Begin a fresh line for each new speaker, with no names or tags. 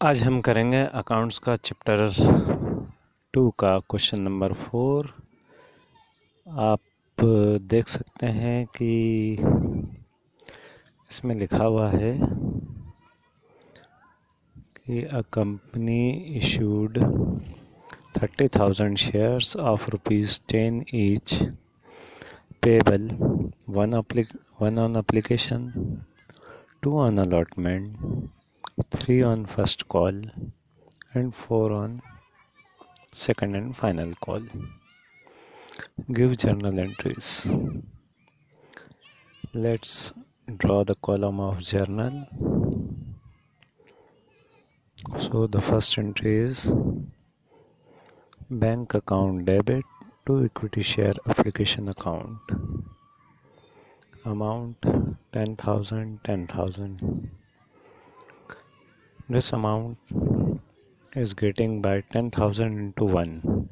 आज हम करेंगे अकाउंट्स का चैप्टर टू का क्वेश्चन नंबर फोर आप देख सकते हैं कि इसमें लिखा हुआ है कि a company issued thirty thousand shares of rupees ten each payable one one on application two on allotment 3 on first call and 4 on second and final call. Give journal entries. Let's draw the column of journal. So the first entry is bank account debit to equity share application account. Amount 10,000 10,000 this amount is getting by 10,000 into 1